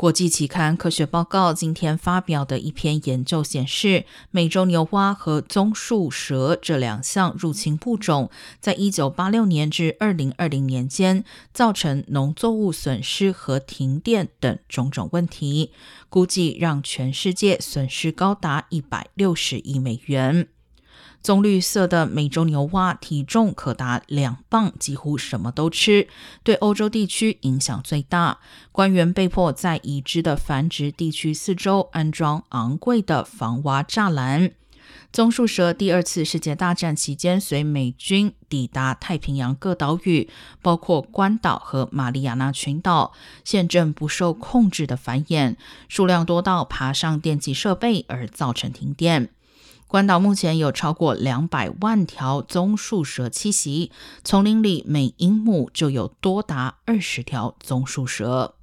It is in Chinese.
国际期刊《科学报告》今天发表的一篇研究显示，美洲牛蛙和棕树蛇这两项入侵物种，在一九八六年至二零二零年间，造成农作物损失和停电等种种问题，估计让全世界损失高达一百六十亿美元。棕绿色的美洲牛蛙体重可达两磅，几乎什么都吃，对欧洲地区影响最大。官员被迫在已知的繁殖地区四周安装昂贵的防蛙栅栏。棕树蛇第二次世界大战期间随美军抵达太平洋各岛屿，包括关岛和马里亚纳群岛，现正不受控制的繁衍，数量多到爬上电气设备而造成停电。关岛目前有超过两百万条棕树蛇栖息，丛林里每英亩就有多达二十条棕树蛇。